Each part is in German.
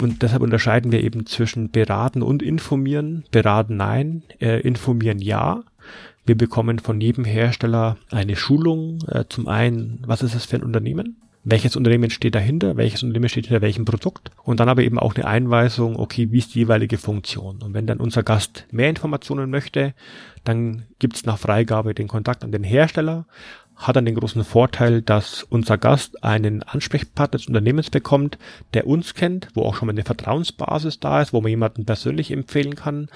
Und deshalb unterscheiden wir eben zwischen beraten und informieren. Beraten nein, äh, informieren ja. Wir bekommen von jedem Hersteller eine Schulung. Äh, zum einen, was ist das für ein Unternehmen? welches Unternehmen steht dahinter, welches Unternehmen steht hinter welchem Produkt und dann aber eben auch eine Einweisung, okay, wie ist die jeweilige Funktion. Und wenn dann unser Gast mehr Informationen möchte, dann gibt es nach Freigabe den Kontakt an den Hersteller hat dann den großen Vorteil, dass unser Gast einen Ansprechpartner des Unternehmens bekommt, der uns kennt, wo auch schon mal eine Vertrauensbasis da ist, wo man jemanden persönlich empfehlen kann,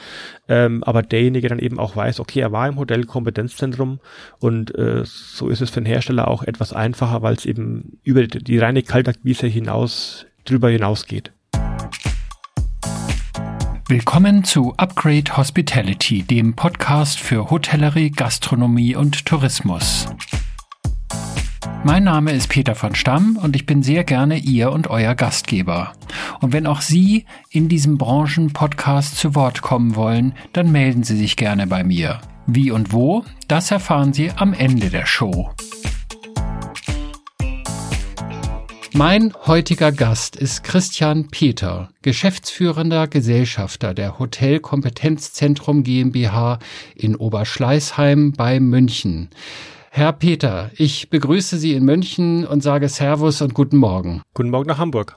ähm, aber derjenige dann eben auch weiß, okay, er war im Hotelkompetenzzentrum und äh, so ist es für den Hersteller auch etwas einfacher, weil es eben über die reine Kaltakquise hinaus drüber hinausgeht. Willkommen zu Upgrade Hospitality, dem Podcast für Hotellerie, Gastronomie und Tourismus. Mein Name ist Peter von Stamm und ich bin sehr gerne Ihr und Euer Gastgeber. Und wenn auch Sie in diesem Branchen-Podcast zu Wort kommen wollen, dann melden Sie sich gerne bei mir. Wie und wo, das erfahren Sie am Ende der Show. Mein heutiger Gast ist Christian Peter, geschäftsführender Gesellschafter der Hotel Kompetenzzentrum GmbH in Oberschleißheim bei München. Herr Peter, ich begrüße Sie in München und sage Servus und guten Morgen. Guten Morgen nach Hamburg.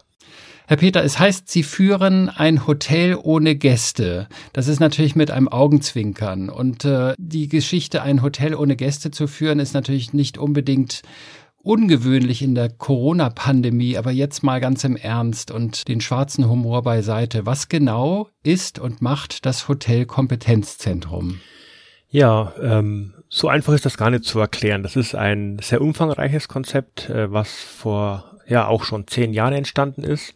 Herr Peter, es heißt, Sie führen ein Hotel ohne Gäste. Das ist natürlich mit einem Augenzwinkern. Und äh, die Geschichte, ein Hotel ohne Gäste zu führen, ist natürlich nicht unbedingt ungewöhnlich in der Corona-Pandemie, aber jetzt mal ganz im Ernst und den schwarzen Humor beiseite. Was genau ist und macht das Hotel Kompetenzzentrum? Ja, ähm, so einfach ist das gar nicht zu erklären. Das ist ein sehr umfangreiches Konzept, äh, was vor ja auch schon zehn Jahren entstanden ist.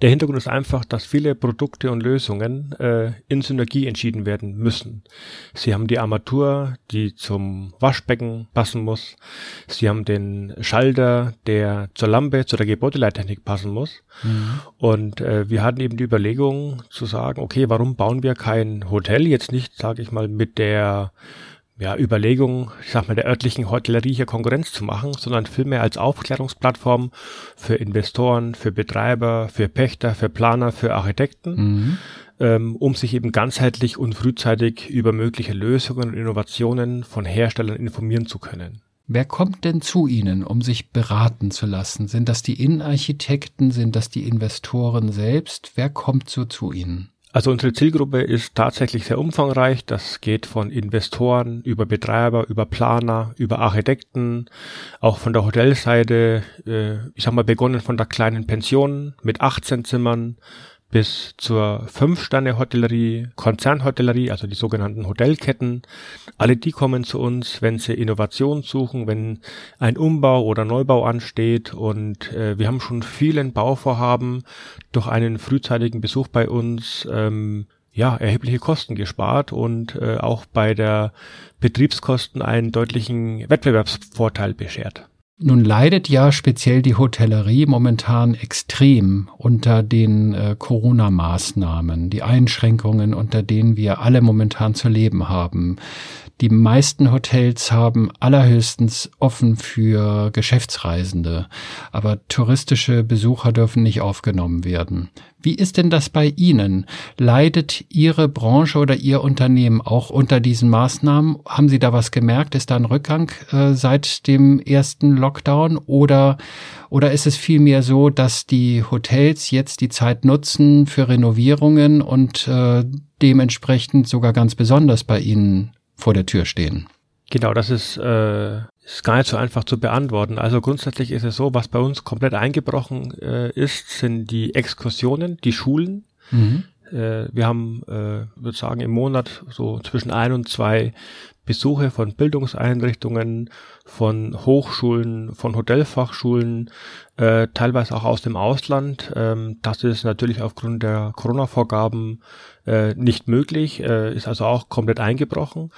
Der Hintergrund ist einfach, dass viele Produkte und Lösungen äh, in Synergie entschieden werden müssen. Sie haben die Armatur, die zum Waschbecken passen muss. Sie haben den Schalter, der zur Lampe, zu der Gebäudeleittechnik passen muss. Mhm. Und äh, wir hatten eben die Überlegung zu sagen, okay, warum bauen wir kein Hotel jetzt nicht, sage ich mal, mit der ja, Überlegung, ich sag mal, der örtlichen Hotellerie hier Konkurrenz zu machen, sondern vielmehr als Aufklärungsplattform für Investoren, für Betreiber, für Pächter, für Planer, für Architekten, mhm. ähm, um sich eben ganzheitlich und frühzeitig über mögliche Lösungen und Innovationen von Herstellern informieren zu können. Wer kommt denn zu Ihnen, um sich beraten zu lassen? Sind das die Innenarchitekten? Sind das die Investoren selbst? Wer kommt so zu Ihnen? Also unsere Zielgruppe ist tatsächlich sehr umfangreich. Das geht von Investoren über Betreiber, über Planer, über Architekten, auch von der Hotelseite, äh, ich sag mal begonnen von der kleinen Pension mit 18 Zimmern bis zur Fünf-Sterne-Hotellerie, Konzernhotellerie, also die sogenannten Hotelketten. Alle die kommen zu uns, wenn sie Innovation suchen, wenn ein Umbau oder Neubau ansteht. Und äh, wir haben schon vielen Bauvorhaben durch einen frühzeitigen Besuch bei uns ähm, ja, erhebliche Kosten gespart und äh, auch bei der Betriebskosten einen deutlichen Wettbewerbsvorteil beschert. Nun leidet ja speziell die Hotellerie momentan extrem unter den äh, Corona-Maßnahmen, die Einschränkungen, unter denen wir alle momentan zu leben haben. Die meisten Hotels haben allerhöchstens offen für Geschäftsreisende, aber touristische Besucher dürfen nicht aufgenommen werden. Wie ist denn das bei Ihnen? Leidet Ihre Branche oder Ihr Unternehmen auch unter diesen Maßnahmen? Haben Sie da was gemerkt? Ist da ein Rückgang äh, seit dem ersten Lockdown oder oder ist es vielmehr so, dass die Hotels jetzt die Zeit nutzen für Renovierungen und äh, dementsprechend sogar ganz besonders bei Ihnen vor der Tür stehen? Genau, das ist, äh, ist gar nicht so einfach zu beantworten. Also grundsätzlich ist es so, was bei uns komplett eingebrochen äh, ist, sind die Exkursionen, die Schulen. Mhm. Äh, wir haben, äh, würde sagen, im Monat so zwischen ein und zwei Besuche von Bildungseinrichtungen, von Hochschulen, von Hotelfachschulen, äh, teilweise auch aus dem Ausland. Ähm, das ist natürlich aufgrund der Corona-Vorgaben äh, nicht möglich, äh, ist also auch komplett eingebrochen.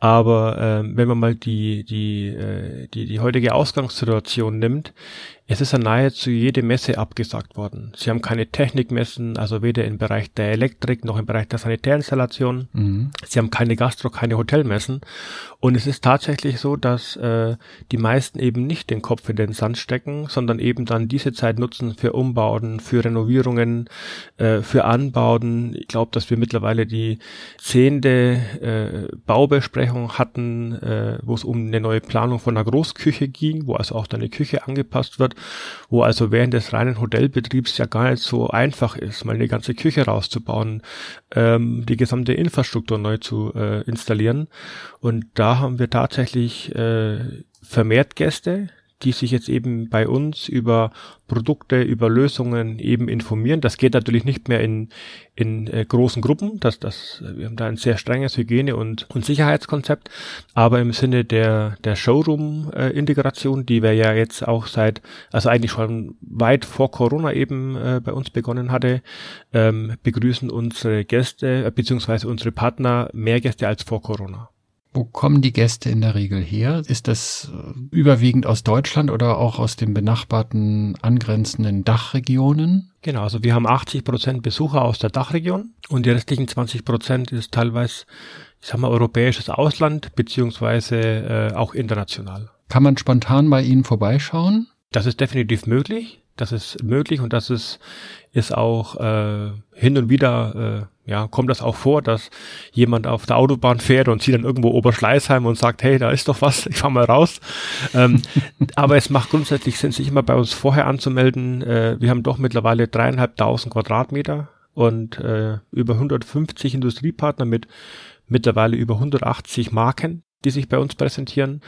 Aber äh, wenn man mal die, die, äh, die, die heutige Ausgangssituation nimmt, Es ist ja nahezu jede Messe abgesagt worden. Sie haben keine Technikmessen, also weder im Bereich der Elektrik noch im Bereich der Sanitärinstallation. Mhm. Sie haben keine Gastro, keine Hotelmessen. Und es ist tatsächlich so, dass äh, die meisten eben nicht den Kopf in den Sand stecken, sondern eben dann diese Zeit nutzen für Umbauten, für Renovierungen, äh, für Anbauten. Ich glaube, dass wir mittlerweile die zehnte äh, Baubesprechung hatten, äh, wo es um eine neue Planung von einer Großküche ging, wo also auch deine Küche angepasst wird, wo also während des reinen Hotelbetriebs ja gar nicht so einfach ist, mal eine ganze Küche rauszubauen, ähm, die gesamte Infrastruktur neu zu äh, installieren. Und da haben wir tatsächlich äh, vermehrt Gäste, die sich jetzt eben bei uns über Produkte, über Lösungen eben informieren. Das geht natürlich nicht mehr in, in äh, großen Gruppen. Das, das, wir haben da ein sehr strenges Hygiene- und, und Sicherheitskonzept. Aber im Sinne der, der Showroom-Integration, äh, die wir ja jetzt auch seit, also eigentlich schon weit vor Corona eben äh, bei uns begonnen hatte, ähm, begrüßen unsere Gäste äh, beziehungsweise unsere Partner mehr Gäste als vor Corona. Wo kommen die Gäste in der Regel her? Ist das äh, überwiegend aus Deutschland oder auch aus den benachbarten angrenzenden Dachregionen? Genau, also wir haben 80 Prozent Besucher aus der Dachregion und die restlichen 20 Prozent ist teilweise, ich sag mal, europäisches Ausland beziehungsweise äh, auch international. Kann man spontan bei Ihnen vorbeischauen? Das ist definitiv möglich. Das ist möglich und das ist, ist auch äh, hin und wieder, äh, ja, kommt das auch vor, dass jemand auf der Autobahn fährt und sieht dann irgendwo Oberschleißheim und sagt, hey, da ist doch was, ich fahr mal raus. ähm, aber es macht grundsätzlich Sinn, sich immer bei uns vorher anzumelden. Äh, wir haben doch mittlerweile dreieinhalbtausend Quadratmeter und äh, über 150 Industriepartner mit mittlerweile über 180 Marken, die sich bei uns präsentieren.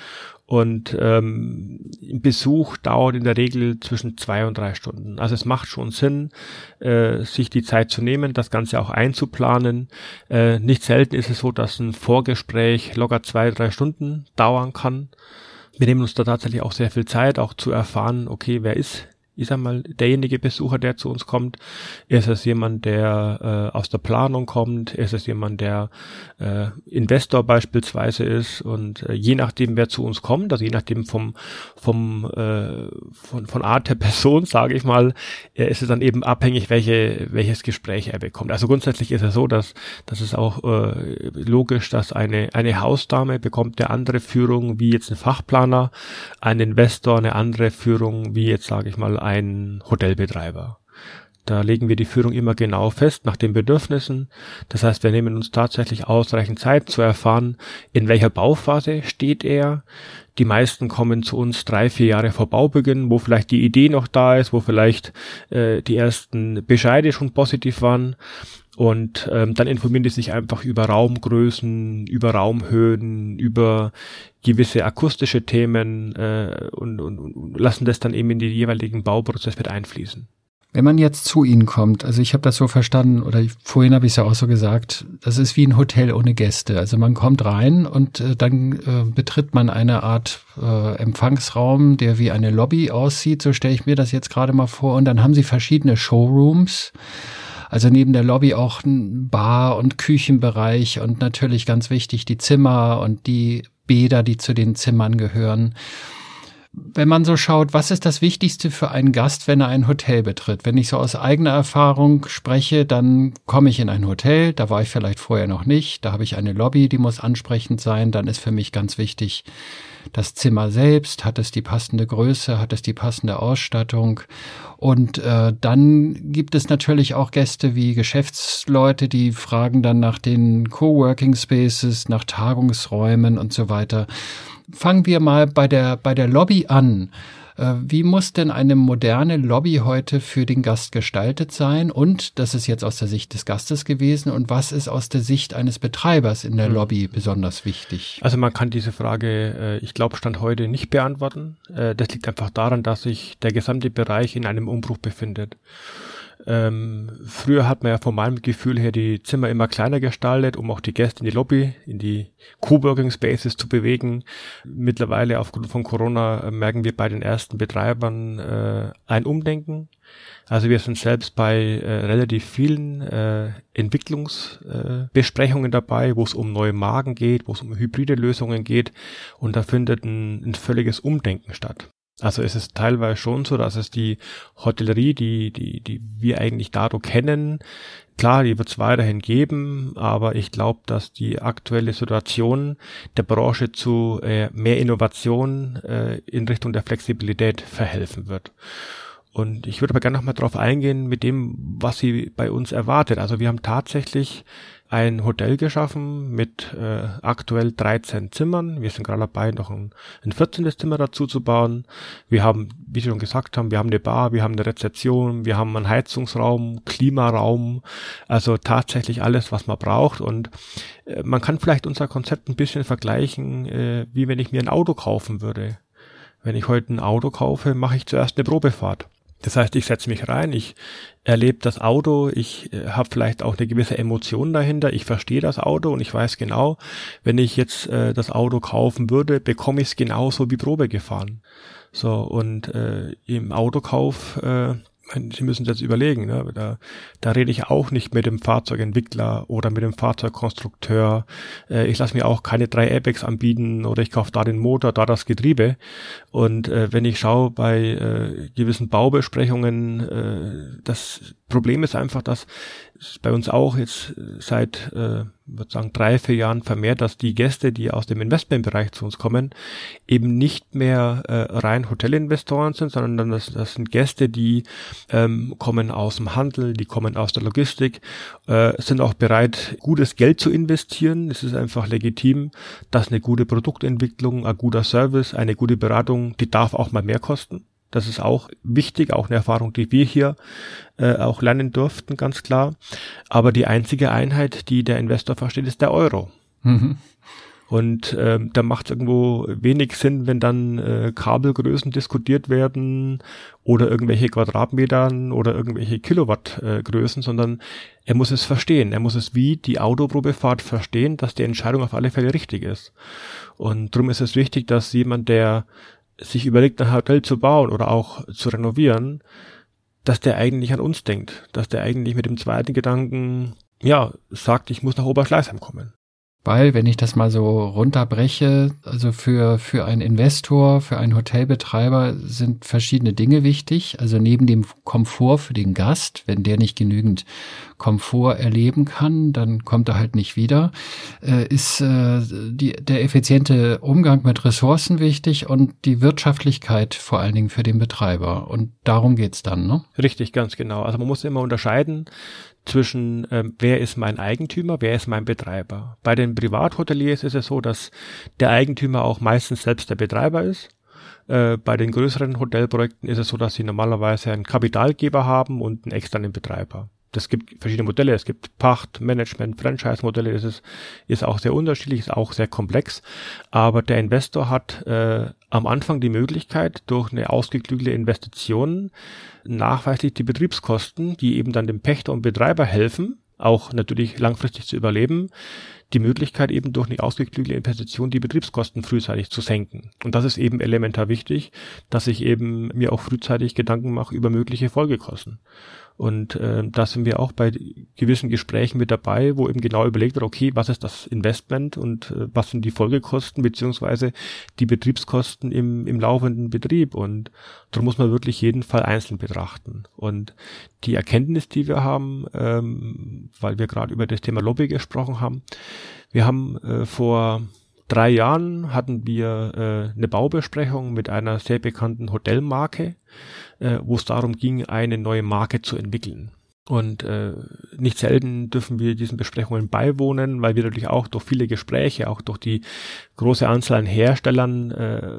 Und ähm, Besuch dauert in der Regel zwischen zwei und drei Stunden. Also es macht schon Sinn, äh, sich die Zeit zu nehmen, das Ganze auch einzuplanen. Äh, nicht selten ist es so, dass ein Vorgespräch locker zwei, drei Stunden dauern kann. Wir nehmen uns da tatsächlich auch sehr viel Zeit, auch zu erfahren, okay, wer ist ich sag mal, derjenige Besucher, der zu uns kommt, ist es jemand, der äh, aus der Planung kommt, ist es jemand, der äh, Investor beispielsweise ist und äh, je nachdem, wer zu uns kommt, also je nachdem vom vom äh, von, von Art der Person, sage ich mal, äh, ist es dann eben abhängig, welche welches Gespräch er bekommt. Also grundsätzlich ist es so, dass dass es auch äh, logisch, dass eine eine Hausdame bekommt eine andere Führung wie jetzt ein Fachplaner, ein Investor eine andere Führung wie jetzt sage ich mal ein Hotelbetreiber. Da legen wir die Führung immer genau fest nach den Bedürfnissen. Das heißt, wir nehmen uns tatsächlich ausreichend Zeit zu erfahren, in welcher Bauphase steht er. Die meisten kommen zu uns drei, vier Jahre vor Baubeginn, wo vielleicht die Idee noch da ist, wo vielleicht äh, die ersten Bescheide schon positiv waren. Und ähm, dann informieren die sich einfach über Raumgrößen, über Raumhöhen, über gewisse akustische Themen äh, und, und, und lassen das dann eben in den jeweiligen Bauprozess mit einfließen. Wenn man jetzt zu Ihnen kommt, also ich habe das so verstanden, oder vorhin habe ich es ja auch so gesagt, das ist wie ein Hotel ohne Gäste. Also man kommt rein und äh, dann äh, betritt man eine Art äh, Empfangsraum, der wie eine Lobby aussieht, so stelle ich mir das jetzt gerade mal vor. Und dann haben Sie verschiedene Showrooms. Also neben der Lobby auch ein Bar- und Küchenbereich und natürlich ganz wichtig die Zimmer und die Bäder, die zu den Zimmern gehören. Wenn man so schaut, was ist das Wichtigste für einen Gast, wenn er ein Hotel betritt? Wenn ich so aus eigener Erfahrung spreche, dann komme ich in ein Hotel, da war ich vielleicht vorher noch nicht, da habe ich eine Lobby, die muss ansprechend sein, dann ist für mich ganz wichtig, das Zimmer selbst, hat es die passende Größe, hat es die passende Ausstattung. Und äh, dann gibt es natürlich auch Gäste wie Geschäftsleute, die fragen dann nach den Coworking Spaces, nach Tagungsräumen und so weiter. Fangen wir mal bei der, bei der Lobby an. Äh, wie muss denn eine moderne Lobby heute für den Gast gestaltet sein? Und das ist jetzt aus der Sicht des Gastes gewesen. Und was ist aus der Sicht eines Betreibers in der hm. Lobby besonders wichtig? Also man kann diese Frage, äh, ich glaube, Stand heute nicht beantworten. Äh, das liegt einfach daran, dass sich der gesamte Bereich in einem Umbruch befindet. Ähm, früher hat man ja von meinem Gefühl her die Zimmer immer kleiner gestaltet, um auch die Gäste in die Lobby, in die Coworking Spaces zu bewegen. Mittlerweile aufgrund von Corona äh, merken wir bei den ersten Betreibern äh, ein Umdenken. Also wir sind selbst bei äh, relativ vielen äh, Entwicklungsbesprechungen äh, dabei, wo es um neue Marken geht, wo es um hybride Lösungen geht und da findet ein, ein völliges Umdenken statt. Also es ist teilweise schon so, dass es die Hotellerie, die, die, die wir eigentlich Dado kennen, klar, die wird es weiterhin geben, aber ich glaube, dass die aktuelle Situation der Branche zu äh, mehr Innovation äh, in Richtung der Flexibilität verhelfen wird. Und ich würde aber gerne nochmal drauf eingehen mit dem, was sie bei uns erwartet. Also wir haben tatsächlich ein Hotel geschaffen mit äh, aktuell 13 Zimmern. Wir sind gerade dabei, noch ein, ein 14. Zimmer dazu zu bauen. Wir haben, wie Sie schon gesagt haben, wir haben eine Bar, wir haben eine Rezeption, wir haben einen Heizungsraum, Klimaraum, also tatsächlich alles, was man braucht. Und äh, man kann vielleicht unser Konzept ein bisschen vergleichen, äh, wie wenn ich mir ein Auto kaufen würde. Wenn ich heute ein Auto kaufe, mache ich zuerst eine Probefahrt. Das heißt, ich setze mich rein, ich erlebe das Auto, ich äh, habe vielleicht auch eine gewisse Emotion dahinter, ich verstehe das Auto und ich weiß genau, wenn ich jetzt äh, das Auto kaufen würde, bekomme ich es genauso wie Probe gefahren. So, und äh, im Autokauf äh, Sie müssen jetzt überlegen, ne? da, da rede ich auch nicht mit dem Fahrzeugentwickler oder mit dem Fahrzeugkonstrukteur. Äh, ich lasse mir auch keine drei Airbags anbieten oder ich kaufe da den Motor, da das Getriebe. Und äh, wenn ich schaue bei äh, gewissen Baubesprechungen, äh, das Problem ist einfach, dass bei uns auch jetzt seit, äh, würde sagen, drei, vier Jahren vermehrt, dass die Gäste, die aus dem Investmentbereich zu uns kommen, eben nicht mehr äh, rein Hotelinvestoren sind, sondern das, das sind Gäste, die ähm, kommen aus dem Handel, die kommen aus der Logistik, äh, sind auch bereit, gutes Geld zu investieren. Es ist einfach legitim, dass eine gute Produktentwicklung, ein guter Service, eine gute Beratung, die darf auch mal mehr kosten. Das ist auch wichtig, auch eine Erfahrung, die wir hier äh, auch lernen durften, ganz klar. Aber die einzige Einheit, die der Investor versteht, ist der Euro. Mhm. Und ähm, da macht es irgendwo wenig Sinn, wenn dann äh, Kabelgrößen diskutiert werden oder irgendwelche Quadratmetern oder irgendwelche Kilowattgrößen, äh, sondern er muss es verstehen. Er muss es wie die Autoprobefahrt verstehen, dass die Entscheidung auf alle Fälle richtig ist. Und darum ist es wichtig, dass jemand, der sich überlegt, ein Hotel zu bauen oder auch zu renovieren, dass der eigentlich an uns denkt, dass der eigentlich mit dem zweiten Gedanken, ja, sagt, ich muss nach Oberschleißheim kommen. Weil, wenn ich das mal so runterbreche, also für, für einen Investor, für einen Hotelbetreiber sind verschiedene Dinge wichtig. Also neben dem Komfort für den Gast, wenn der nicht genügend Komfort erleben kann, dann kommt er halt nicht wieder, äh, ist äh, die, der effiziente Umgang mit Ressourcen wichtig und die Wirtschaftlichkeit vor allen Dingen für den Betreiber. Und darum geht's dann, ne? Richtig, ganz genau. Also man muss immer unterscheiden zwischen, ähm, wer ist mein Eigentümer, wer ist mein Betreiber. Bei den Privathoteliers ist es so, dass der Eigentümer auch meistens selbst der Betreiber ist. Äh, bei den größeren Hotelprojekten ist es so, dass sie normalerweise einen Kapitalgeber haben und einen externen Betreiber. Das gibt verschiedene Modelle. Es gibt Pacht, Management, Franchise-Modelle. Das ist, ist auch sehr unterschiedlich, ist auch sehr komplex. Aber der Investor hat äh, am Anfang die Möglichkeit, durch eine ausgeklügelte Investition nachweislich die Betriebskosten, die eben dann dem Pächter und Betreiber helfen, auch natürlich langfristig zu überleben, die Möglichkeit eben durch eine ausgeklügelte Investition die Betriebskosten frühzeitig zu senken. Und das ist eben elementar wichtig, dass ich eben mir auch frühzeitig Gedanken mache über mögliche Folgekosten. Und äh, da sind wir auch bei gewissen Gesprächen mit dabei, wo eben genau überlegt wird, okay, was ist das Investment und äh, was sind die Folgekosten beziehungsweise die Betriebskosten im, im laufenden Betrieb. Und da muss man wirklich jeden Fall einzeln betrachten. Und die Erkenntnis, die wir haben, ähm, weil wir gerade über das Thema Lobby gesprochen haben, wir haben äh, vor drei Jahren hatten wir äh, eine Baubesprechung mit einer sehr bekannten Hotelmarke, äh, wo es darum ging, eine neue Marke zu entwickeln. Und äh, nicht selten dürfen wir diesen Besprechungen beiwohnen, weil wir natürlich auch durch viele Gespräche, auch durch die große Anzahl an Herstellern äh,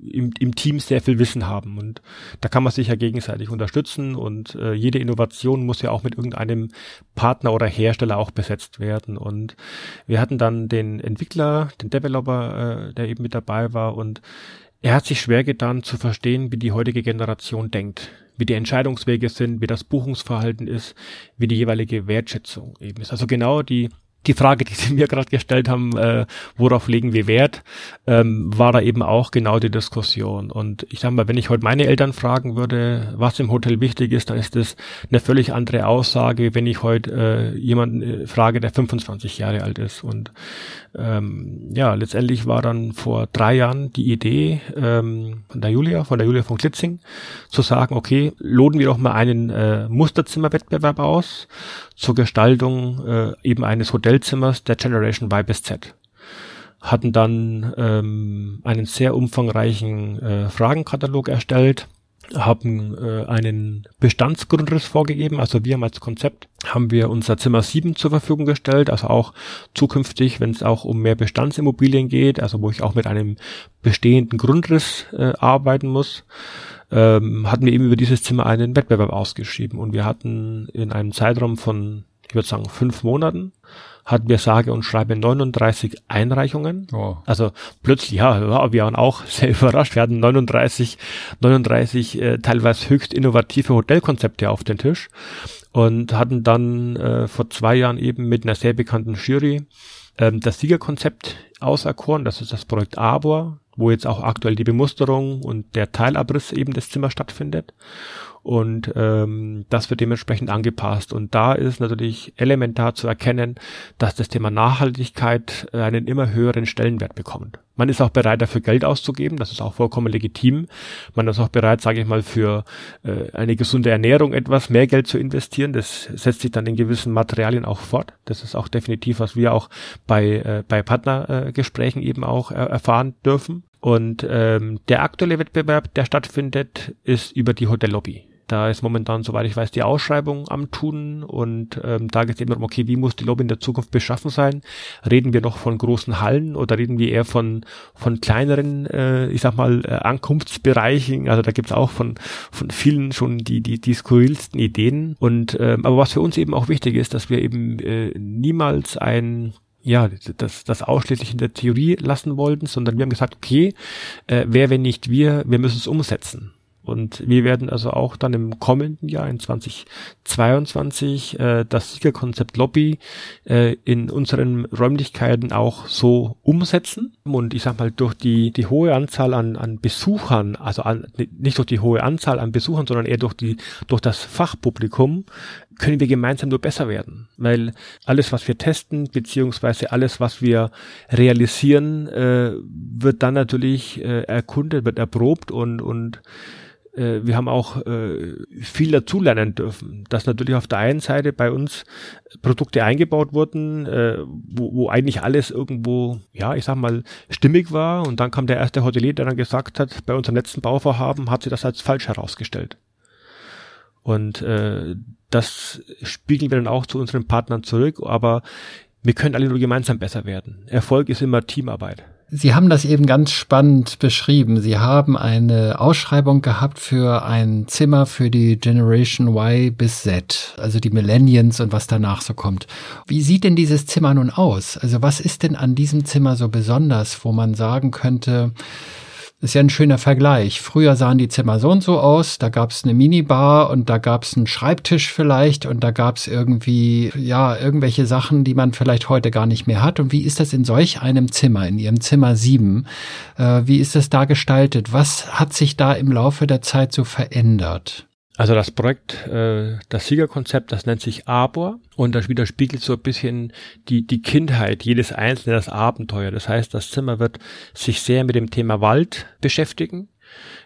im, im Team sehr viel Wissen haben. Und da kann man sich ja gegenseitig unterstützen und äh, jede Innovation muss ja auch mit irgendeinem Partner oder Hersteller auch besetzt werden. Und wir hatten dann den Entwickler, den Developer, äh, der eben mit dabei war und er hat sich schwer getan zu verstehen, wie die heutige Generation denkt wie die Entscheidungswege sind, wie das Buchungsverhalten ist, wie die jeweilige Wertschätzung eben ist. Also genau die die Frage, die Sie mir gerade gestellt haben, äh, worauf legen wir Wert, ähm, war da eben auch genau die Diskussion. Und ich sag mal, wenn ich heute meine Eltern fragen würde, was im Hotel wichtig ist, dann ist das eine völlig andere Aussage, wenn ich heute äh, jemanden äh, frage, der 25 Jahre alt ist. Und ähm, ja, letztendlich war dann vor drei Jahren die Idee ähm, von der Julia, von der Julia von Klitzing, zu sagen, okay, loten wir doch mal einen äh, Musterzimmerwettbewerb aus zur Gestaltung äh, eben eines Hotelzimmers der Generation Y bis Z. Hatten dann ähm, einen sehr umfangreichen äh, Fragenkatalog erstellt, haben äh, einen Bestandsgrundriss vorgegeben. Also wir haben als Konzept haben wir unser Zimmer 7 zur Verfügung gestellt, also auch zukünftig, wenn es auch um mehr Bestandsimmobilien geht, also wo ich auch mit einem bestehenden Grundriss äh, arbeiten muss, ähm, hatten wir eben über dieses Zimmer einen Wettbewerb ausgeschrieben und wir hatten in einem Zeitraum von, ich würde sagen, fünf Monaten hatten wir sage und schreibe 39 Einreichungen. Oh. Also plötzlich, ja, wir waren auch sehr überrascht. Wir hatten 39, 39 äh, teilweise höchst innovative Hotelkonzepte auf den Tisch und hatten dann äh, vor zwei Jahren eben mit einer sehr bekannten Jury ähm, das Siegerkonzept auserkoren. Das ist das Projekt Arbor, wo jetzt auch aktuell die Bemusterung und der Teilabriss eben des Zimmers stattfindet und ähm, das wird dementsprechend angepasst. Und da ist natürlich elementar zu erkennen, dass das Thema Nachhaltigkeit äh, einen immer höheren Stellenwert bekommt. Man ist auch bereit, dafür Geld auszugeben, das ist auch vollkommen legitim. Man ist auch bereit, sage ich mal, für äh, eine gesunde Ernährung etwas mehr Geld zu investieren. Das setzt sich dann in gewissen Materialien auch fort. Das ist auch definitiv, was wir auch bei, äh, bei Partnergesprächen eben auch äh, erfahren dürfen. Und ähm, der aktuelle Wettbewerb, der stattfindet, ist über die Hotellobby. Da ist momentan, soweit ich weiß, die Ausschreibung am Tun und ähm, da geht es eben darum, okay, wie muss die Lobby in der Zukunft beschaffen sein? Reden wir noch von großen Hallen oder reden wir eher von, von kleineren, äh, ich sag mal, äh, Ankunftsbereichen? Also da gibt's auch von, von vielen schon die, die, die skurrilsten Ideen. Und ähm, aber was für uns eben auch wichtig ist, dass wir eben äh, niemals ein ja, das, das ausschließlich in der Theorie lassen wollten, sondern wir haben gesagt, okay, äh, wer, wenn nicht wir, wir müssen es umsetzen. Und wir werden also auch dann im kommenden Jahr, in 2022, äh, das Siegerkonzept Lobby äh, in unseren Räumlichkeiten auch so umsetzen. Und ich sag mal, durch die, die hohe Anzahl an, an Besuchern, also an, nicht durch die hohe Anzahl an Besuchern, sondern eher durch die, durch das Fachpublikum, können wir gemeinsam nur besser werden. Weil alles, was wir testen, beziehungsweise alles, was wir realisieren, äh, wird dann natürlich äh, erkundet, wird erprobt und, und äh, wir haben auch äh, viel dazulernen dürfen, dass natürlich auf der einen Seite bei uns Produkte eingebaut wurden, äh, wo, wo eigentlich alles irgendwo, ja, ich sag mal, stimmig war und dann kam der erste Hotelier, der dann gesagt hat, bei unserem letzten Bauvorhaben hat sie das als falsch herausgestellt. Und äh, das spiegeln wir dann auch zu unseren Partnern zurück, aber wir können alle nur gemeinsam besser werden. Erfolg ist immer Teamarbeit. Sie haben das eben ganz spannend beschrieben. Sie haben eine Ausschreibung gehabt für ein Zimmer für die Generation Y bis Z, also die Millennials und was danach so kommt. Wie sieht denn dieses Zimmer nun aus? Also was ist denn an diesem Zimmer so besonders, wo man sagen könnte, ist ja ein schöner Vergleich. Früher sahen die Zimmer so und so aus, da gab es eine Minibar und da gab es einen Schreibtisch vielleicht und da gab es irgendwie, ja, irgendwelche Sachen, die man vielleicht heute gar nicht mehr hat. Und wie ist das in solch einem Zimmer, in Ihrem Zimmer 7? Äh, wie ist das da gestaltet? Was hat sich da im Laufe der Zeit so verändert? Also das Projekt, äh, das Siegerkonzept, das nennt sich Arbor und das widerspiegelt so ein bisschen die, die Kindheit, jedes einzelne, das Abenteuer. Das heißt, das Zimmer wird sich sehr mit dem Thema Wald beschäftigen.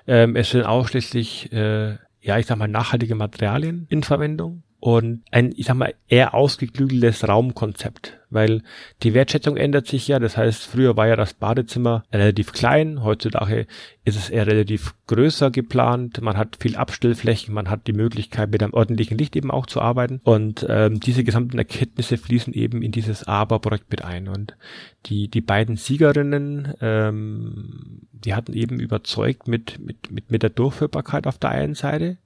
Ähm, es sind ausschließlich, äh, ja, ich sag mal, nachhaltige Materialien in Verwendung und ein, ich sag mal, eher ausgeklügeltes Raumkonzept, weil die Wertschätzung ändert sich ja. Das heißt, früher war ja das Badezimmer relativ klein, heutzutage ist es eher relativ größer geplant. Man hat viel Abstellflächen, man hat die Möglichkeit, mit einem ordentlichen Licht eben auch zu arbeiten. Und ähm, diese gesamten Erkenntnisse fließen eben in dieses Aber-Projekt mit ein. Und die, die beiden Siegerinnen, ähm, die hatten eben überzeugt mit, mit, mit, mit der Durchführbarkeit auf der einen Seite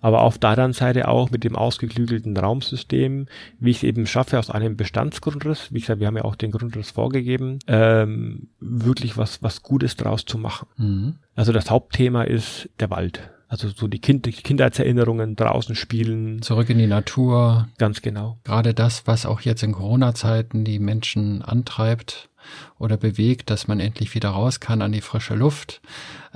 aber auf der anderen Seite auch mit dem ausgeklügelten Raumsystem, wie ich es eben schaffe, aus einem Bestandsgrundriss, wie gesagt, wir haben ja auch den Grundriss vorgegeben, ähm, wirklich was, was Gutes draus zu machen. Mhm. Also das Hauptthema ist der Wald. Also so die, kind Kindheitserinnerungen, draußen spielen. Zurück in die Natur. Ganz genau. Gerade das, was auch jetzt in Corona-Zeiten die Menschen antreibt oder bewegt, dass man endlich wieder raus kann an die frische Luft,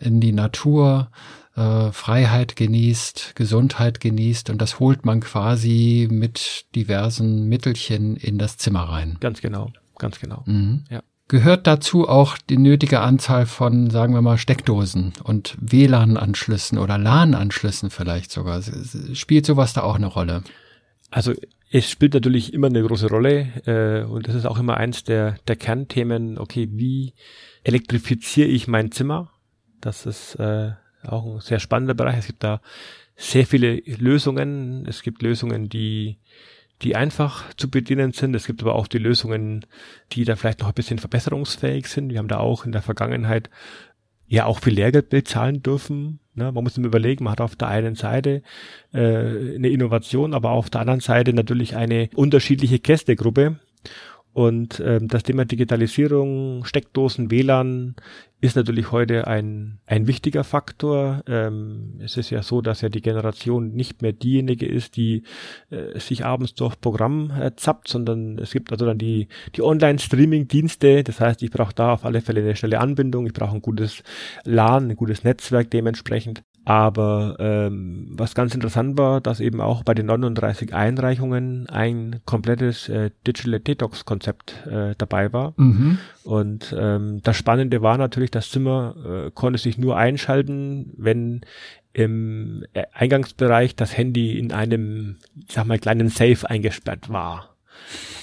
in die Natur, äh, Freiheit genießt, Gesundheit genießt und das holt man quasi mit diversen Mittelchen in das Zimmer rein. Ganz genau, ganz genau. Mhm. Ja. Gehört dazu auch die nötige Anzahl von, sagen wir mal, Steckdosen und WLAN-Anschlüssen oder LAN-Anschlüssen vielleicht sogar? Spielt sowas da auch eine Rolle? Also es spielt natürlich immer eine große Rolle äh, und das ist auch immer eins der, der Kernthemen. Okay, wie elektrifiziere ich mein Zimmer? Das ist äh, auch ein sehr spannender Bereich. Es gibt da sehr viele Lösungen. Es gibt Lösungen, die die einfach zu bedienen sind. Es gibt aber auch die Lösungen, die da vielleicht noch ein bisschen verbesserungsfähig sind. Wir haben da auch in der Vergangenheit ja auch viel Lehrgeld bezahlen dürfen. Ne? Man muss immer überlegen, man hat auf der einen Seite äh, eine Innovation, aber auf der anderen Seite natürlich eine unterschiedliche Kästegruppe. Und ähm, das Thema Digitalisierung, Steckdosen, WLAN ist natürlich heute ein, ein wichtiger Faktor. Ähm, es ist ja so, dass ja die Generation nicht mehr diejenige ist, die äh, sich abends durch Programm äh, zappt, sondern es gibt also dann die, die Online-Streaming-Dienste. Das heißt, ich brauche da auf alle Fälle eine schnelle Anbindung, ich brauche ein gutes LAN, ein gutes Netzwerk dementsprechend. Aber ähm, was ganz interessant war, dass eben auch bei den 39 Einreichungen ein komplettes äh, Digital Detox-Konzept äh, dabei war. Mhm. Und ähm, das Spannende war natürlich, das Zimmer äh, konnte sich nur einschalten, wenn im Eingangsbereich das Handy in einem, ich sag mal, kleinen Safe eingesperrt war.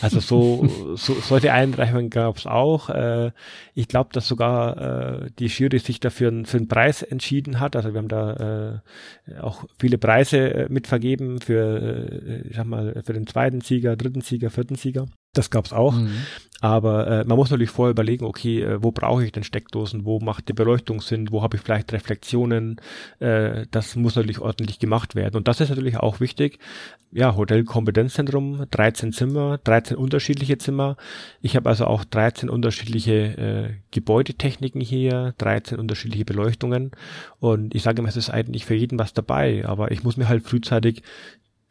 Also so, so solche Einreichungen gab es auch. Äh, ich glaube, dass sogar äh, die Jury sich dafür für einen Preis entschieden hat. Also wir haben da äh, auch viele Preise äh, mitvergeben für, äh, ich sag mal, für den zweiten Sieger, dritten Sieger, vierten Sieger. Das gab's auch. Mhm. Aber äh, man muss natürlich vorher überlegen, okay, äh, wo brauche ich denn Steckdosen, wo macht die Beleuchtung Sinn, wo habe ich vielleicht Reflexionen. Äh, das muss natürlich ordentlich gemacht werden. Und das ist natürlich auch wichtig. Ja, Hotelkompetenzzentrum, 13 Zimmer, 13 unterschiedliche Zimmer. Ich habe also auch 13 unterschiedliche äh, Gebäudetechniken hier, 13 unterschiedliche Beleuchtungen. Und ich sage immer, es ist eigentlich für jeden was dabei. Aber ich muss mir halt frühzeitig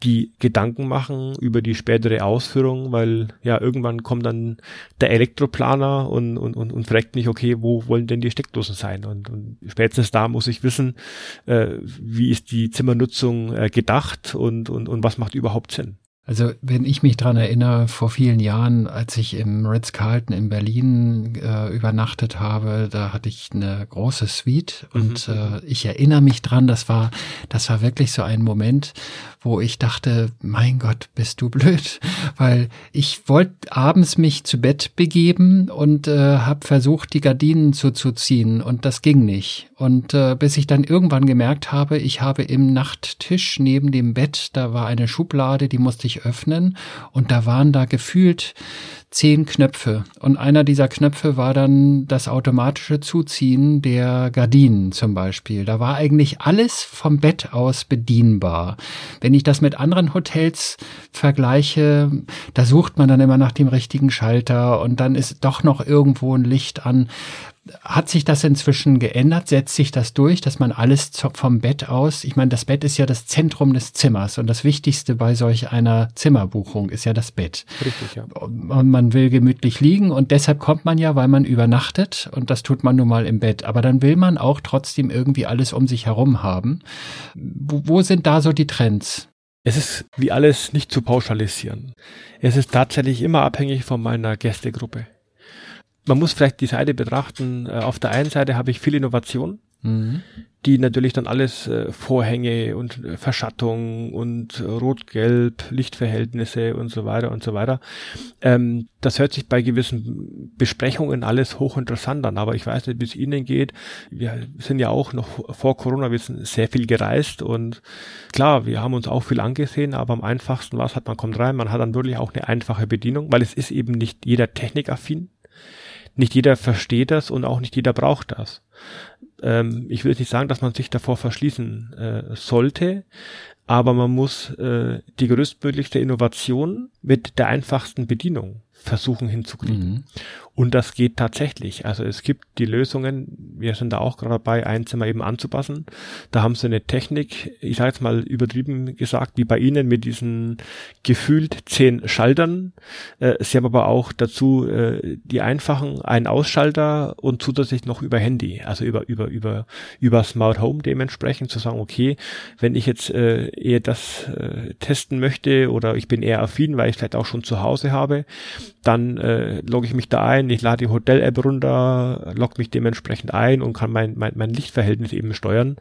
die Gedanken machen über die spätere Ausführung, weil ja irgendwann kommt dann der Elektroplaner und, und, und, und fragt mich, okay, wo wollen denn die Steckdosen sein? Und, und spätestens da muss ich wissen, äh, wie ist die Zimmernutzung äh, gedacht und, und, und was macht überhaupt Sinn. Also wenn ich mich dran erinnere, vor vielen Jahren, als ich im Ritz-Carlton in Berlin äh, übernachtet habe, da hatte ich eine große Suite und mhm. äh, ich erinnere mich dran, das war, das war wirklich so ein Moment, wo ich dachte, mein Gott, bist du blöd, weil ich wollte abends mich zu Bett begeben und äh, habe versucht, die Gardinen zuzuziehen und das ging nicht. Und äh, bis ich dann irgendwann gemerkt habe, ich habe im Nachttisch neben dem Bett, da war eine Schublade, die musste ich öffnen und da waren da gefühlt zehn Knöpfe. Und einer dieser Knöpfe war dann das automatische Zuziehen der Gardinen zum Beispiel. Da war eigentlich alles vom Bett aus bedienbar. Wenn ich das mit anderen Hotels vergleiche, da sucht man dann immer nach dem richtigen Schalter und dann ist doch noch irgendwo ein Licht an. Hat sich das inzwischen geändert? Setzt sich das durch, dass man alles vom Bett aus, ich meine, das Bett ist ja das Zentrum des Zimmers und das Wichtigste bei solch einer Zimmerbuchung ist ja das Bett. Richtig, ja. Und man will gemütlich liegen und deshalb kommt man ja, weil man übernachtet und das tut man nun mal im Bett. Aber dann will man auch trotzdem irgendwie alles um sich herum haben. Wo, wo sind da so die Trends? Es ist wie alles nicht zu pauschalisieren. Es ist tatsächlich immer abhängig von meiner Gästegruppe man muss vielleicht die Seite betrachten. Äh, auf der einen Seite habe ich viel Innovation, mhm. die natürlich dann alles äh, Vorhänge und äh, Verschattung und Rot-Gelb, Lichtverhältnisse und so weiter und so weiter. Ähm, das hört sich bei gewissen Besprechungen alles hochinteressant an, aber ich weiß nicht, wie es Ihnen geht. Wir sind ja auch noch vor Corona, wir sind sehr viel gereist und klar, wir haben uns auch viel angesehen, aber am einfachsten war es halt, man kommt rein, man hat dann wirklich auch eine einfache Bedienung, weil es ist eben nicht jeder technikaffin nicht jeder versteht das und auch nicht jeder braucht das. Ähm, ich will nicht sagen, dass man sich davor verschließen äh, sollte, aber man muss äh, die größtmöglichste Innovation mit der einfachsten Bedienung versuchen hinzukriegen. Mhm. Und das geht tatsächlich. Also es gibt die Lösungen, wir sind da auch gerade dabei, ein Zimmer eben anzupassen. Da haben sie eine Technik, ich sage jetzt mal übertrieben gesagt, wie bei Ihnen mit diesen gefühlt zehn Schaltern. Äh, sie haben aber auch dazu äh, die einfachen einen Ausschalter und zusätzlich noch über Handy, also über über über über Smart Home dementsprechend zu sagen, okay, wenn ich jetzt äh, eher das testen möchte oder ich bin eher affin, weil ich vielleicht auch schon zu Hause habe, dann äh, logge ich mich da ein, ich lade die Hotel-App runter, logge mich dementsprechend ein und kann mein, mein, mein Lichtverhältnis eben steuern.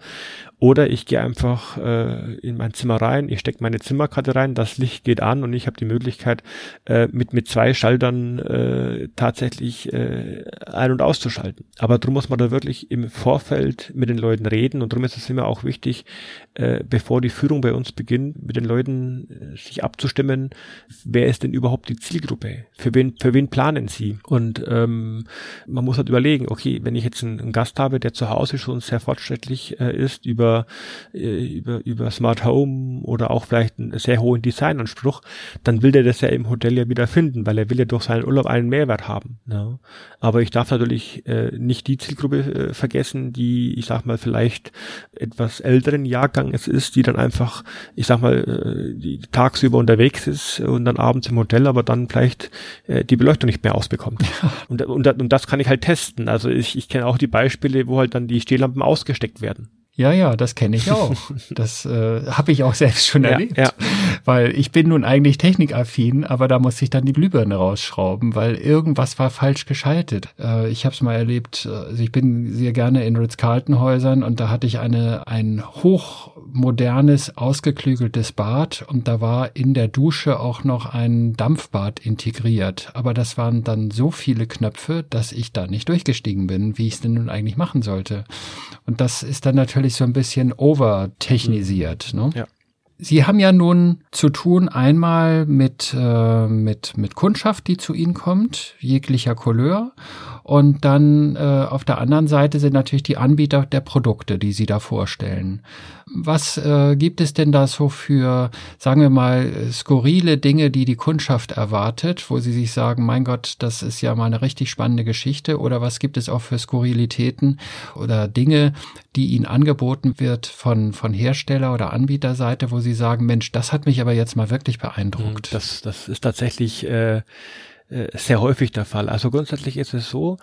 Oder ich gehe einfach äh, in mein Zimmer rein, ich stecke meine Zimmerkarte rein, das Licht geht an und ich habe die Möglichkeit, äh, mit, mit zwei Schaltern äh, tatsächlich äh, ein- und auszuschalten. Aber darum muss man da wirklich im Vorfeld mit den Leuten reden und darum ist es immer auch wichtig, äh, bevor die Führung bei uns beginnt, mit den Leuten äh, sich abzustimmen, wer ist denn überhaupt die Zielgruppe? Für wen, für wen planen sie? Und ähm, man muss halt überlegen, okay, wenn ich jetzt einen, einen Gast habe, der zu Hause schon sehr fortschrittlich äh, ist, über über, äh, über, über Smart Home oder auch vielleicht einen sehr hohen Designanspruch, dann will der das ja im Hotel ja wieder finden, weil er will ja durch seinen Urlaub einen Mehrwert haben. Ja. Aber ich darf natürlich äh, nicht die Zielgruppe äh, vergessen, die, ich sag mal, vielleicht etwas älteren Jahrgangs ist, die dann einfach, ich sag mal, äh, die tagsüber unterwegs ist und dann abends im Hotel, aber dann vielleicht äh, die Beleuchtung nicht mehr ausbekommt. Und, und, und das kann ich halt testen. Also ich, ich kenne auch die Beispiele, wo halt dann die Stehlampen ausgesteckt werden. Ja, ja, das kenne ich auch. Das äh, habe ich auch selbst schon ja, erlebt. Ja. Weil ich bin nun eigentlich technikaffin, aber da musste ich dann die Glühbirne rausschrauben, weil irgendwas war falsch geschaltet. Äh, ich habe es mal erlebt, also ich bin sehr gerne in Ritz-Carlton-Häusern und da hatte ich eine ein hochmodernes, ausgeklügeltes Bad und da war in der Dusche auch noch ein Dampfbad integriert. Aber das waren dann so viele Knöpfe, dass ich da nicht durchgestiegen bin, wie ich es denn nun eigentlich machen sollte. Und das ist dann natürlich so ein bisschen overtechnisiert. Ne? Ja. Sie haben ja nun zu tun einmal mit, äh, mit, mit Kundschaft, die zu Ihnen kommt, jeglicher Couleur. Und dann äh, auf der anderen Seite sind natürlich die Anbieter der Produkte, die Sie da vorstellen. Was äh, gibt es denn da so für, sagen wir mal, skurrile Dinge, die die Kundschaft erwartet, wo Sie sich sagen, mein Gott, das ist ja mal eine richtig spannende Geschichte? Oder was gibt es auch für Skurrilitäten oder Dinge, die Ihnen angeboten wird von, von Hersteller- oder Anbieterseite, wo Sie sagen, Mensch, das hat mich aber jetzt mal wirklich beeindruckt? Das, das ist tatsächlich äh, äh, sehr häufig der Fall. Also grundsätzlich ist es so,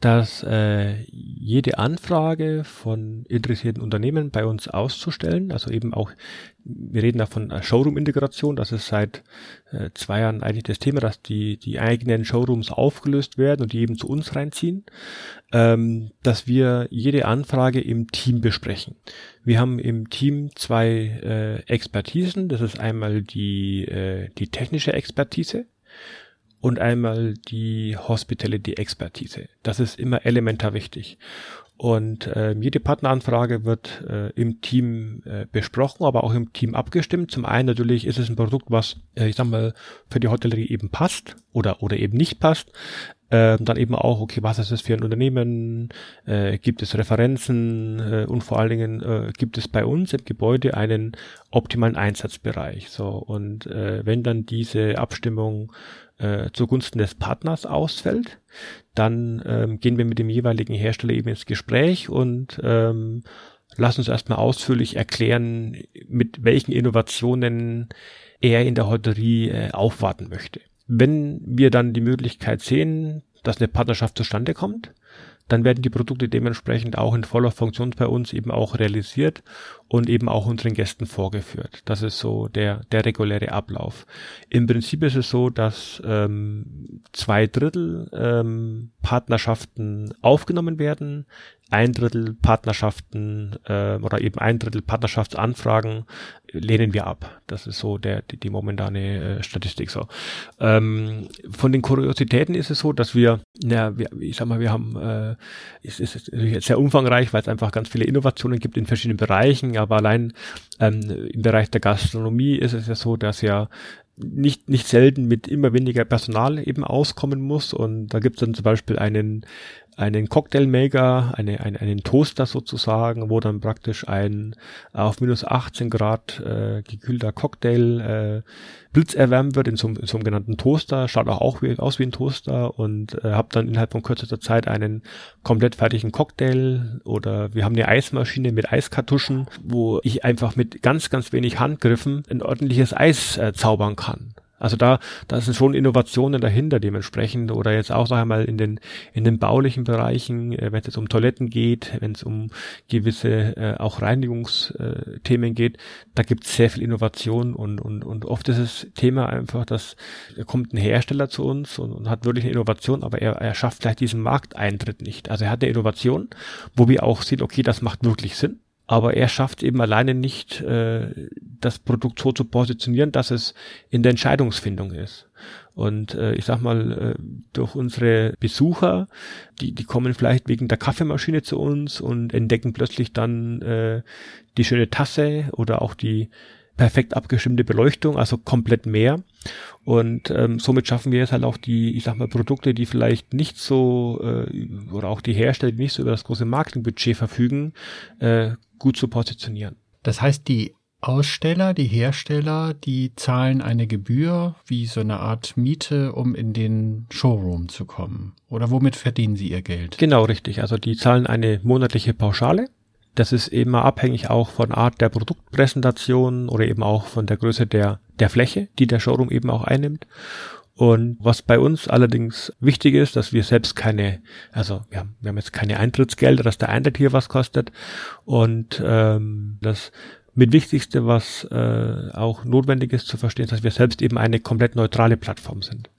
dass äh, jede Anfrage von interessierten Unternehmen bei uns auszustellen, also eben auch, wir reden da von Showroom-Integration, das ist seit äh, zwei Jahren eigentlich das Thema, dass die, die eigenen Showrooms aufgelöst werden und die eben zu uns reinziehen, ähm, dass wir jede Anfrage im Team besprechen. Wir haben im Team zwei äh, Expertisen, das ist einmal die, äh, die technische Expertise, und einmal die Hospitality-Expertise. Das ist immer elementar wichtig. Und äh, jede Partneranfrage wird äh, im Team äh, besprochen, aber auch im Team abgestimmt. Zum einen natürlich ist es ein Produkt, was, äh, ich sag mal, für die Hotellerie eben passt oder, oder eben nicht passt. Äh, dann eben auch, okay, was ist das für ein Unternehmen? Äh, gibt es Referenzen? Äh, und vor allen Dingen äh, gibt es bei uns im Gebäude einen optimalen Einsatzbereich. So und äh, wenn dann diese Abstimmung äh, zugunsten des Partners ausfällt, dann ähm, gehen wir mit dem jeweiligen Hersteller eben ins Gespräch und ähm, lassen uns erstmal ausführlich erklären, mit welchen Innovationen er in der Hotellerie äh, aufwarten möchte. Wenn wir dann die Möglichkeit sehen, dass eine Partnerschaft zustande kommt, dann werden die Produkte dementsprechend auch in voller Funktion bei uns eben auch realisiert und eben auch unseren Gästen vorgeführt. Das ist so der, der reguläre Ablauf. Im Prinzip ist es so, dass ähm, zwei Drittel ähm, Partnerschaften aufgenommen werden, ein Drittel Partnerschaften äh, oder eben ein Drittel Partnerschaftsanfragen lehnen wir ab. Das ist so der die, die momentane äh, Statistik so. Ähm, von den Kuriositäten ist es so, dass wir, ja, wir, ich sag mal, wir haben, äh, es ist, ist sehr umfangreich, weil es einfach ganz viele Innovationen gibt in verschiedenen Bereichen, aber allein ähm, im Bereich der Gastronomie ist es ja so, dass ja nicht, nicht selten mit immer weniger Personal eben auskommen muss. Und da gibt es dann zum Beispiel einen einen Cocktailmaker, eine, ein, einen Toaster sozusagen, wo dann praktisch ein auf minus 18 Grad äh, gekühlter Cocktail äh, blitzerwärmt wird in so, in so einem genannten Toaster, schaut auch, auch wie, aus wie ein Toaster und äh, habe dann innerhalb von kürzester Zeit einen komplett fertigen Cocktail oder wir haben eine Eismaschine mit Eiskartuschen, wo ich einfach mit ganz, ganz wenig Handgriffen ein ordentliches Eis äh, zaubern kann. Also da, da sind schon Innovationen dahinter dementsprechend oder jetzt auch, sag ich mal, in den, in den baulichen Bereichen, äh, wenn es jetzt um Toiletten geht, wenn es um gewisse äh, auch Reinigungsthemen geht, da gibt es sehr viel Innovation und, und, und oft ist das Thema einfach, dass da kommt ein Hersteller zu uns und, und hat wirklich eine Innovation, aber er, er schafft vielleicht diesen Markteintritt nicht. Also er hat eine Innovation, wo wir auch sehen, okay, das macht wirklich Sinn aber er schafft eben alleine nicht, äh, das Produkt so zu positionieren, dass es in der Entscheidungsfindung ist. Und äh, ich sag mal, äh, durch unsere Besucher, die, die kommen vielleicht wegen der Kaffeemaschine zu uns und entdecken plötzlich dann äh, die schöne Tasse oder auch die perfekt abgestimmte Beleuchtung, also komplett mehr. Und ähm, somit schaffen wir jetzt halt auch die, ich sag mal, Produkte, die vielleicht nicht so, äh, oder auch die Hersteller, die nicht so über das große Marketingbudget verfügen, äh, gut zu positionieren. Das heißt, die Aussteller, die Hersteller, die zahlen eine Gebühr wie so eine Art Miete, um in den Showroom zu kommen. Oder womit verdienen sie ihr Geld? Genau, richtig. Also die zahlen eine monatliche Pauschale. Das ist eben abhängig auch von Art der Produktpräsentation oder eben auch von der Größe der, der Fläche, die der Showroom eben auch einnimmt. Und was bei uns allerdings wichtig ist, dass wir selbst keine, also wir haben, wir haben jetzt keine Eintrittsgelder, dass der Eintritt hier was kostet. Und ähm, das mit Wichtigste, was äh, auch notwendig ist zu verstehen, dass wir selbst eben eine komplett neutrale Plattform sind.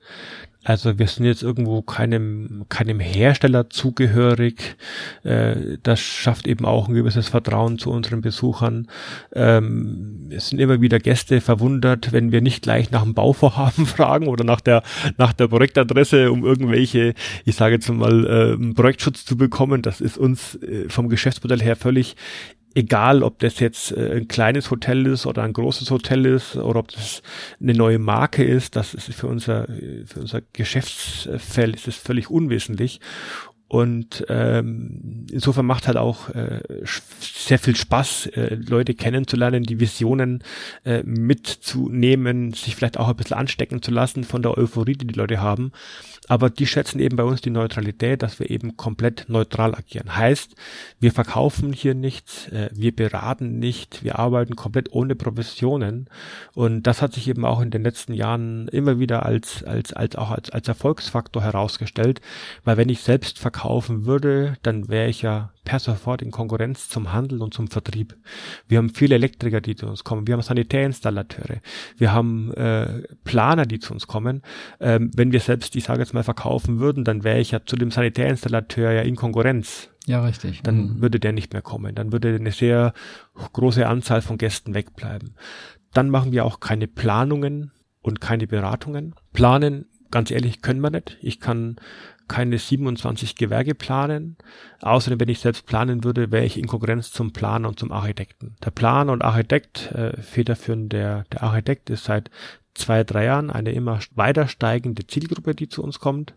Also wir sind jetzt irgendwo keinem, keinem Hersteller zugehörig. Äh, das schafft eben auch ein gewisses Vertrauen zu unseren Besuchern. Ähm, es sind immer wieder Gäste verwundert, wenn wir nicht gleich nach dem Bauvorhaben fragen oder nach der, nach der Projektadresse, um irgendwelche, ich sage jetzt mal, äh, Projektschutz zu bekommen. Das ist uns äh, vom Geschäftsmodell her völlig egal ob das jetzt äh, ein kleines Hotel ist oder ein großes Hotel ist oder ob das eine neue Marke ist, das ist für unser, für unser Geschäftsfeld ist es völlig unwesentlich. Und ähm, insofern macht halt auch äh, sehr viel Spaß, äh, Leute kennenzulernen, die Visionen äh, mitzunehmen, sich vielleicht auch ein bisschen anstecken zu lassen von der Euphorie, die die Leute haben. Aber die schätzen eben bei uns die Neutralität, dass wir eben komplett neutral agieren. Heißt, wir verkaufen hier nichts, äh, wir beraten nicht, wir arbeiten komplett ohne Provisionen. Und das hat sich eben auch in den letzten Jahren immer wieder als, als, als auch als, als Erfolgsfaktor herausgestellt. Weil wenn ich selbst verkaufen würde, dann wäre ich ja per sofort in Konkurrenz zum Handel und zum Vertrieb. Wir haben viele Elektriker, die zu uns kommen. Wir haben Sanitärinstallateure. Wir haben äh, Planer, die zu uns kommen. Ähm, wenn wir selbst, ich sage jetzt mal, verkaufen würden, dann wäre ich ja zu dem Sanitärinstallateur ja in Konkurrenz. Ja, richtig. Dann mhm. würde der nicht mehr kommen. Dann würde eine sehr große Anzahl von Gästen wegbleiben. Dann machen wir auch keine Planungen und keine Beratungen. Planen, ganz ehrlich, können wir nicht. Ich kann keine 27 Gewerke planen. Außerdem, wenn ich selbst planen würde, wäre ich in Konkurrenz zum Planer und zum Architekten. Der Planer und Architekt, äh, federführend der, der Architekt ist seit zwei, drei Jahren eine immer weiter steigende Zielgruppe, die zu uns kommt.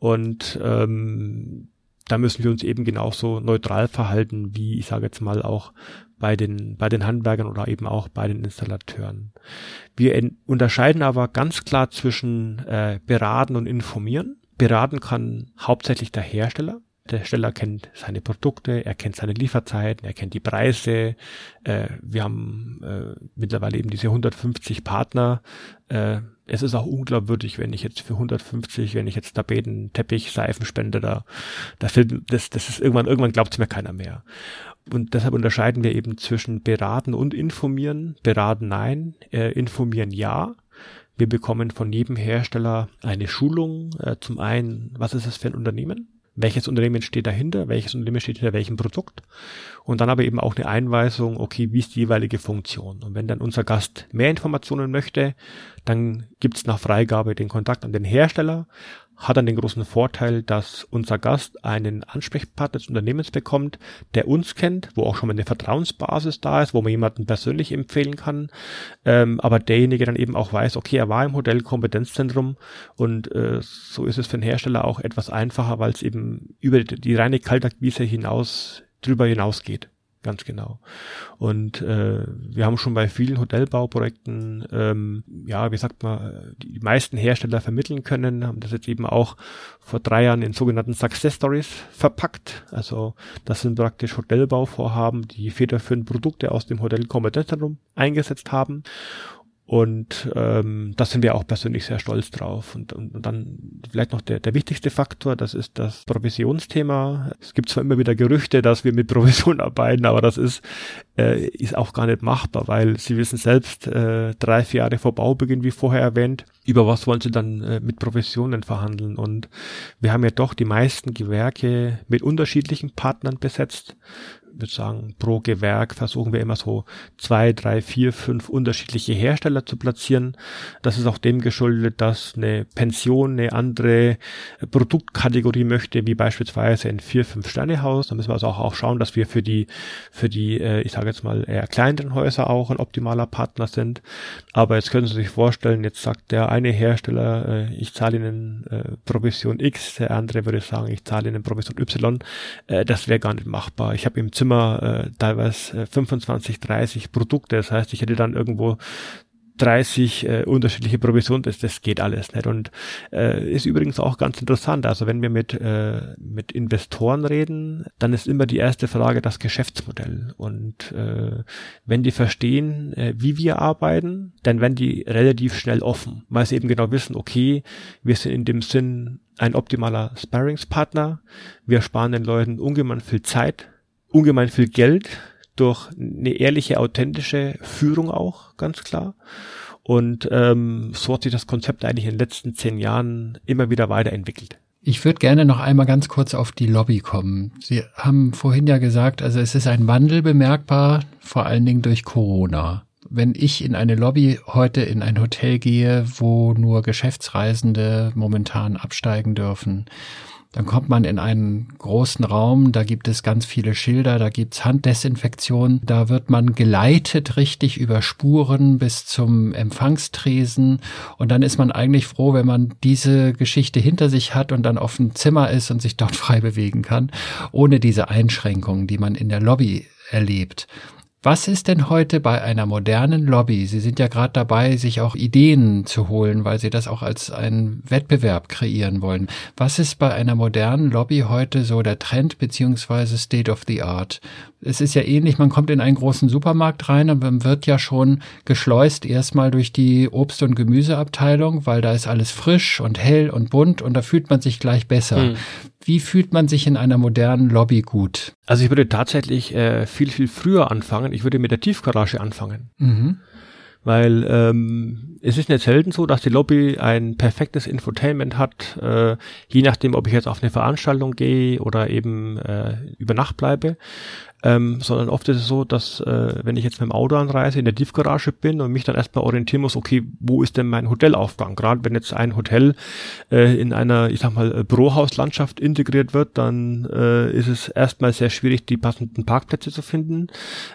Und ähm, da müssen wir uns eben genauso neutral verhalten, wie ich sage jetzt mal auch bei den, bei den Handwerkern oder eben auch bei den Installateuren. Wir unterscheiden aber ganz klar zwischen äh, beraten und informieren. Beraten kann hauptsächlich der Hersteller. Der Hersteller kennt seine Produkte, er kennt seine Lieferzeiten, er kennt die Preise. Äh, wir haben äh, mittlerweile eben diese 150 Partner. Äh, es ist auch unglaubwürdig, wenn ich jetzt für 150, wenn ich jetzt Tapeten, Teppich, Seifen spende, da, da das, das ist irgendwann, irgendwann glaubt es mir keiner mehr. Und deshalb unterscheiden wir eben zwischen beraten und informieren. Beraten nein, äh, informieren ja. Wir bekommen von jedem Hersteller eine Schulung. Äh, zum einen, was ist das für ein Unternehmen? Welches Unternehmen steht dahinter? Welches Unternehmen steht hinter welchem Produkt? Und dann aber eben auch eine Einweisung, okay, wie ist die jeweilige Funktion? Und wenn dann unser Gast mehr Informationen möchte, dann gibt es nach Freigabe den Kontakt an den Hersteller. Hat dann den großen Vorteil, dass unser Gast einen Ansprechpartner des Unternehmens bekommt, der uns kennt, wo auch schon mal eine Vertrauensbasis da ist, wo man jemanden persönlich empfehlen kann, ähm, aber derjenige dann eben auch weiß, okay, er war im Hotel Kompetenzzentrum und äh, so ist es für den Hersteller auch etwas einfacher, weil es eben über die, die reine Kaltakquise hinaus drüber hinausgeht. Ganz genau. Und äh, wir haben schon bei vielen Hotelbauprojekten, ähm, ja, wie sagt man, die meisten Hersteller vermitteln können, haben das jetzt eben auch vor drei Jahren in sogenannten Success Stories verpackt. Also das sind praktisch Hotelbauvorhaben, die federführend Produkte aus dem Hotelkompetenzzentrum eingesetzt haben. Und ähm, da sind wir auch persönlich sehr stolz drauf. Und, und, und dann vielleicht noch der, der wichtigste Faktor, das ist das Provisionsthema. Es gibt zwar immer wieder Gerüchte, dass wir mit Provision arbeiten, aber das ist, äh, ist auch gar nicht machbar, weil Sie wissen selbst, äh, drei, vier Jahre vor Baubeginn, wie vorher erwähnt, über was wollen Sie dann äh, mit Provisionen verhandeln? Und wir haben ja doch die meisten Gewerke mit unterschiedlichen Partnern besetzt würde sagen, pro Gewerk versuchen wir immer so zwei, drei, vier, fünf unterschiedliche Hersteller zu platzieren. Das ist auch dem geschuldet, dass eine Pension eine andere Produktkategorie möchte, wie beispielsweise ein vier, fünf Sterne Haus. Da müssen wir also auch, auch schauen, dass wir für die, für die, äh, ich sage jetzt mal eher kleineren Häuser auch ein optimaler Partner sind. Aber jetzt können Sie sich vorstellen, jetzt sagt der eine Hersteller, äh, ich zahle Ihnen äh, Provision X, der andere würde sagen, ich zahle Ihnen Provision Y. Äh, das wäre gar nicht machbar. Ich habe im Zimmer Zimmer äh, teilweise 25, äh, 30 Produkte. Das heißt, ich hätte dann irgendwo 30 äh, unterschiedliche Provisionen, das, das geht alles nicht. Und äh, ist übrigens auch ganz interessant. Also wenn wir mit, äh, mit Investoren reden, dann ist immer die erste Frage das Geschäftsmodell. Und äh, wenn die verstehen, äh, wie wir arbeiten, dann werden die relativ schnell offen, weil sie eben genau wissen, okay, wir sind in dem Sinn ein optimaler Sparringspartner, wir sparen den Leuten ungemein viel Zeit, ungemein viel Geld durch eine ehrliche, authentische Führung auch, ganz klar. Und ähm, so hat sich das Konzept eigentlich in den letzten zehn Jahren immer wieder weiterentwickelt. Ich würde gerne noch einmal ganz kurz auf die Lobby kommen. Sie haben vorhin ja gesagt, also es ist ein Wandel bemerkbar, vor allen Dingen durch Corona. Wenn ich in eine Lobby heute in ein Hotel gehe, wo nur Geschäftsreisende momentan absteigen dürfen, dann kommt man in einen großen Raum, da gibt es ganz viele Schilder, da gibt's Handdesinfektion, da wird man geleitet richtig über Spuren bis zum Empfangstresen und dann ist man eigentlich froh, wenn man diese Geschichte hinter sich hat und dann auf dem Zimmer ist und sich dort frei bewegen kann, ohne diese Einschränkungen, die man in der Lobby erlebt. Was ist denn heute bei einer modernen Lobby? Sie sind ja gerade dabei, sich auch Ideen zu holen, weil Sie das auch als einen Wettbewerb kreieren wollen. Was ist bei einer modernen Lobby heute so der Trend beziehungsweise State of the Art? Es ist ja ähnlich, man kommt in einen großen Supermarkt rein und man wird ja schon geschleust erstmal durch die Obst- und Gemüseabteilung, weil da ist alles frisch und hell und bunt und da fühlt man sich gleich besser. Hm. Wie fühlt man sich in einer modernen Lobby gut? Also ich würde tatsächlich äh, viel, viel früher anfangen. Ich würde mit der Tiefgarage anfangen. Mhm. Weil ähm, es ist nicht selten so, dass die Lobby ein perfektes Infotainment hat, äh, je nachdem, ob ich jetzt auf eine Veranstaltung gehe oder eben äh, über Nacht bleibe ähm, sondern oft ist es so, dass äh, wenn ich jetzt mit dem Auto anreise, in der Tiefgarage bin und mich dann erstmal orientieren muss, okay, wo ist denn mein Hotelaufgang? Gerade wenn jetzt ein Hotel äh, in einer, ich sag mal, Bürohauslandschaft integriert wird, dann äh, ist es erstmal sehr schwierig, die passenden Parkplätze zu finden,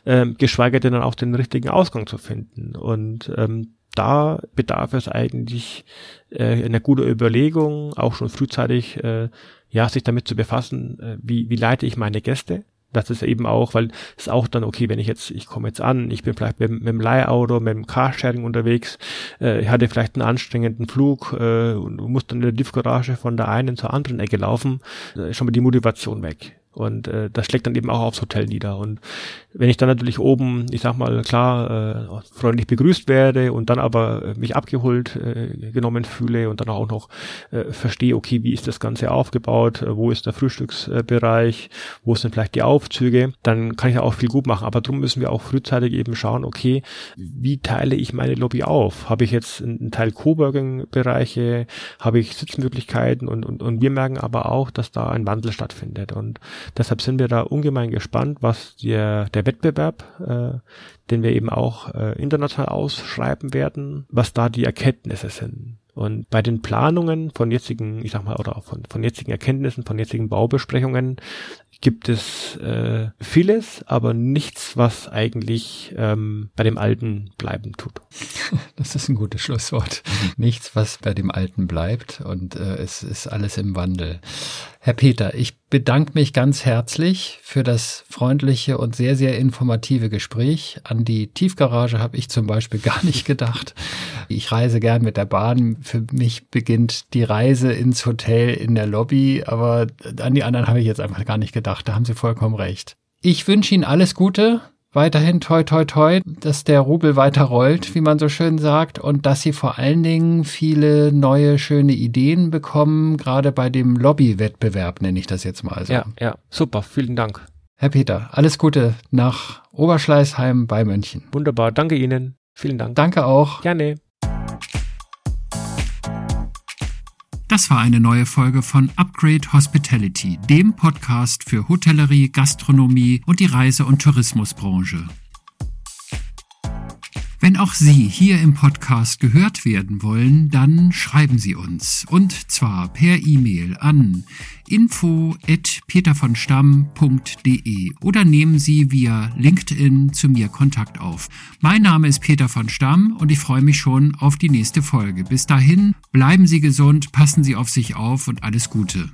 ähm, geschweige denn dann auch den richtigen Ausgang zu finden. Und ähm, da bedarf es eigentlich äh, einer guten Überlegung, auch schon frühzeitig, äh, ja, sich damit zu befassen, äh, wie, wie leite ich meine Gäste, das ist eben auch, weil es auch dann, okay, wenn ich jetzt, ich komme jetzt an, ich bin vielleicht mit, mit dem Leihauto, mit dem Carsharing unterwegs, äh, ich hatte vielleicht einen anstrengenden Flug äh, und muss dann in der Tiefgarage von der einen zur anderen Ecke laufen, äh, schon mal die Motivation weg. Und äh, das schlägt dann eben auch aufs Hotel nieder. Und wenn ich dann natürlich oben, ich sag mal, klar, äh, freundlich begrüßt werde und dann aber äh, mich abgeholt äh, genommen fühle und dann auch noch äh, verstehe, okay, wie ist das Ganze aufgebaut, äh, wo ist der Frühstücksbereich, wo sind vielleicht die Aufzüge, dann kann ich auch viel gut machen. Aber darum müssen wir auch frühzeitig eben schauen, okay, wie teile ich meine Lobby auf? Habe ich jetzt einen Teil Coworking-Bereiche, habe ich Sitzmöglichkeiten und, und, und wir merken aber auch, dass da ein Wandel stattfindet. Und deshalb sind wir da ungemein gespannt, was der, der Wettbewerb, äh, den wir eben auch äh, international ausschreiben werden, was da die Erkenntnisse sind. Und bei den Planungen von jetzigen, ich sag mal, oder von, von jetzigen Erkenntnissen, von jetzigen Baubesprechungen gibt es äh, vieles, aber nichts, was eigentlich ähm, bei dem Alten bleiben tut. Das ist ein gutes Schlusswort. nichts, was bei dem Alten bleibt und äh, es ist alles im Wandel. Herr Peter, ich bedanke mich ganz herzlich für das freundliche und sehr, sehr informative Gespräch. An die Tiefgarage habe ich zum Beispiel gar nicht gedacht. Ich reise gern mit der Bahn. Für mich beginnt die Reise ins Hotel in der Lobby, aber an die anderen habe ich jetzt einfach gar nicht gedacht. Da haben Sie vollkommen recht. Ich wünsche Ihnen alles Gute weiterhin toi toi toi, dass der Rubel weiter rollt, wie man so schön sagt, und dass sie vor allen Dingen viele neue schöne Ideen bekommen, gerade bei dem Lobbywettbewerb nenne ich das jetzt mal so. Ja, ja, super, vielen Dank. Herr Peter, alles Gute nach Oberschleißheim bei München. Wunderbar, danke Ihnen. Vielen Dank. Danke auch. Gerne. Das war eine neue Folge von Upgrade Hospitality, dem Podcast für Hotellerie, Gastronomie und die Reise- und Tourismusbranche. Wenn auch Sie hier im Podcast gehört werden wollen, dann schreiben Sie uns. Und zwar per E-Mail an info.petervonstamm.de oder nehmen Sie via LinkedIn zu mir Kontakt auf. Mein Name ist Peter von Stamm und ich freue mich schon auf die nächste Folge. Bis dahin, bleiben Sie gesund, passen Sie auf sich auf und alles Gute.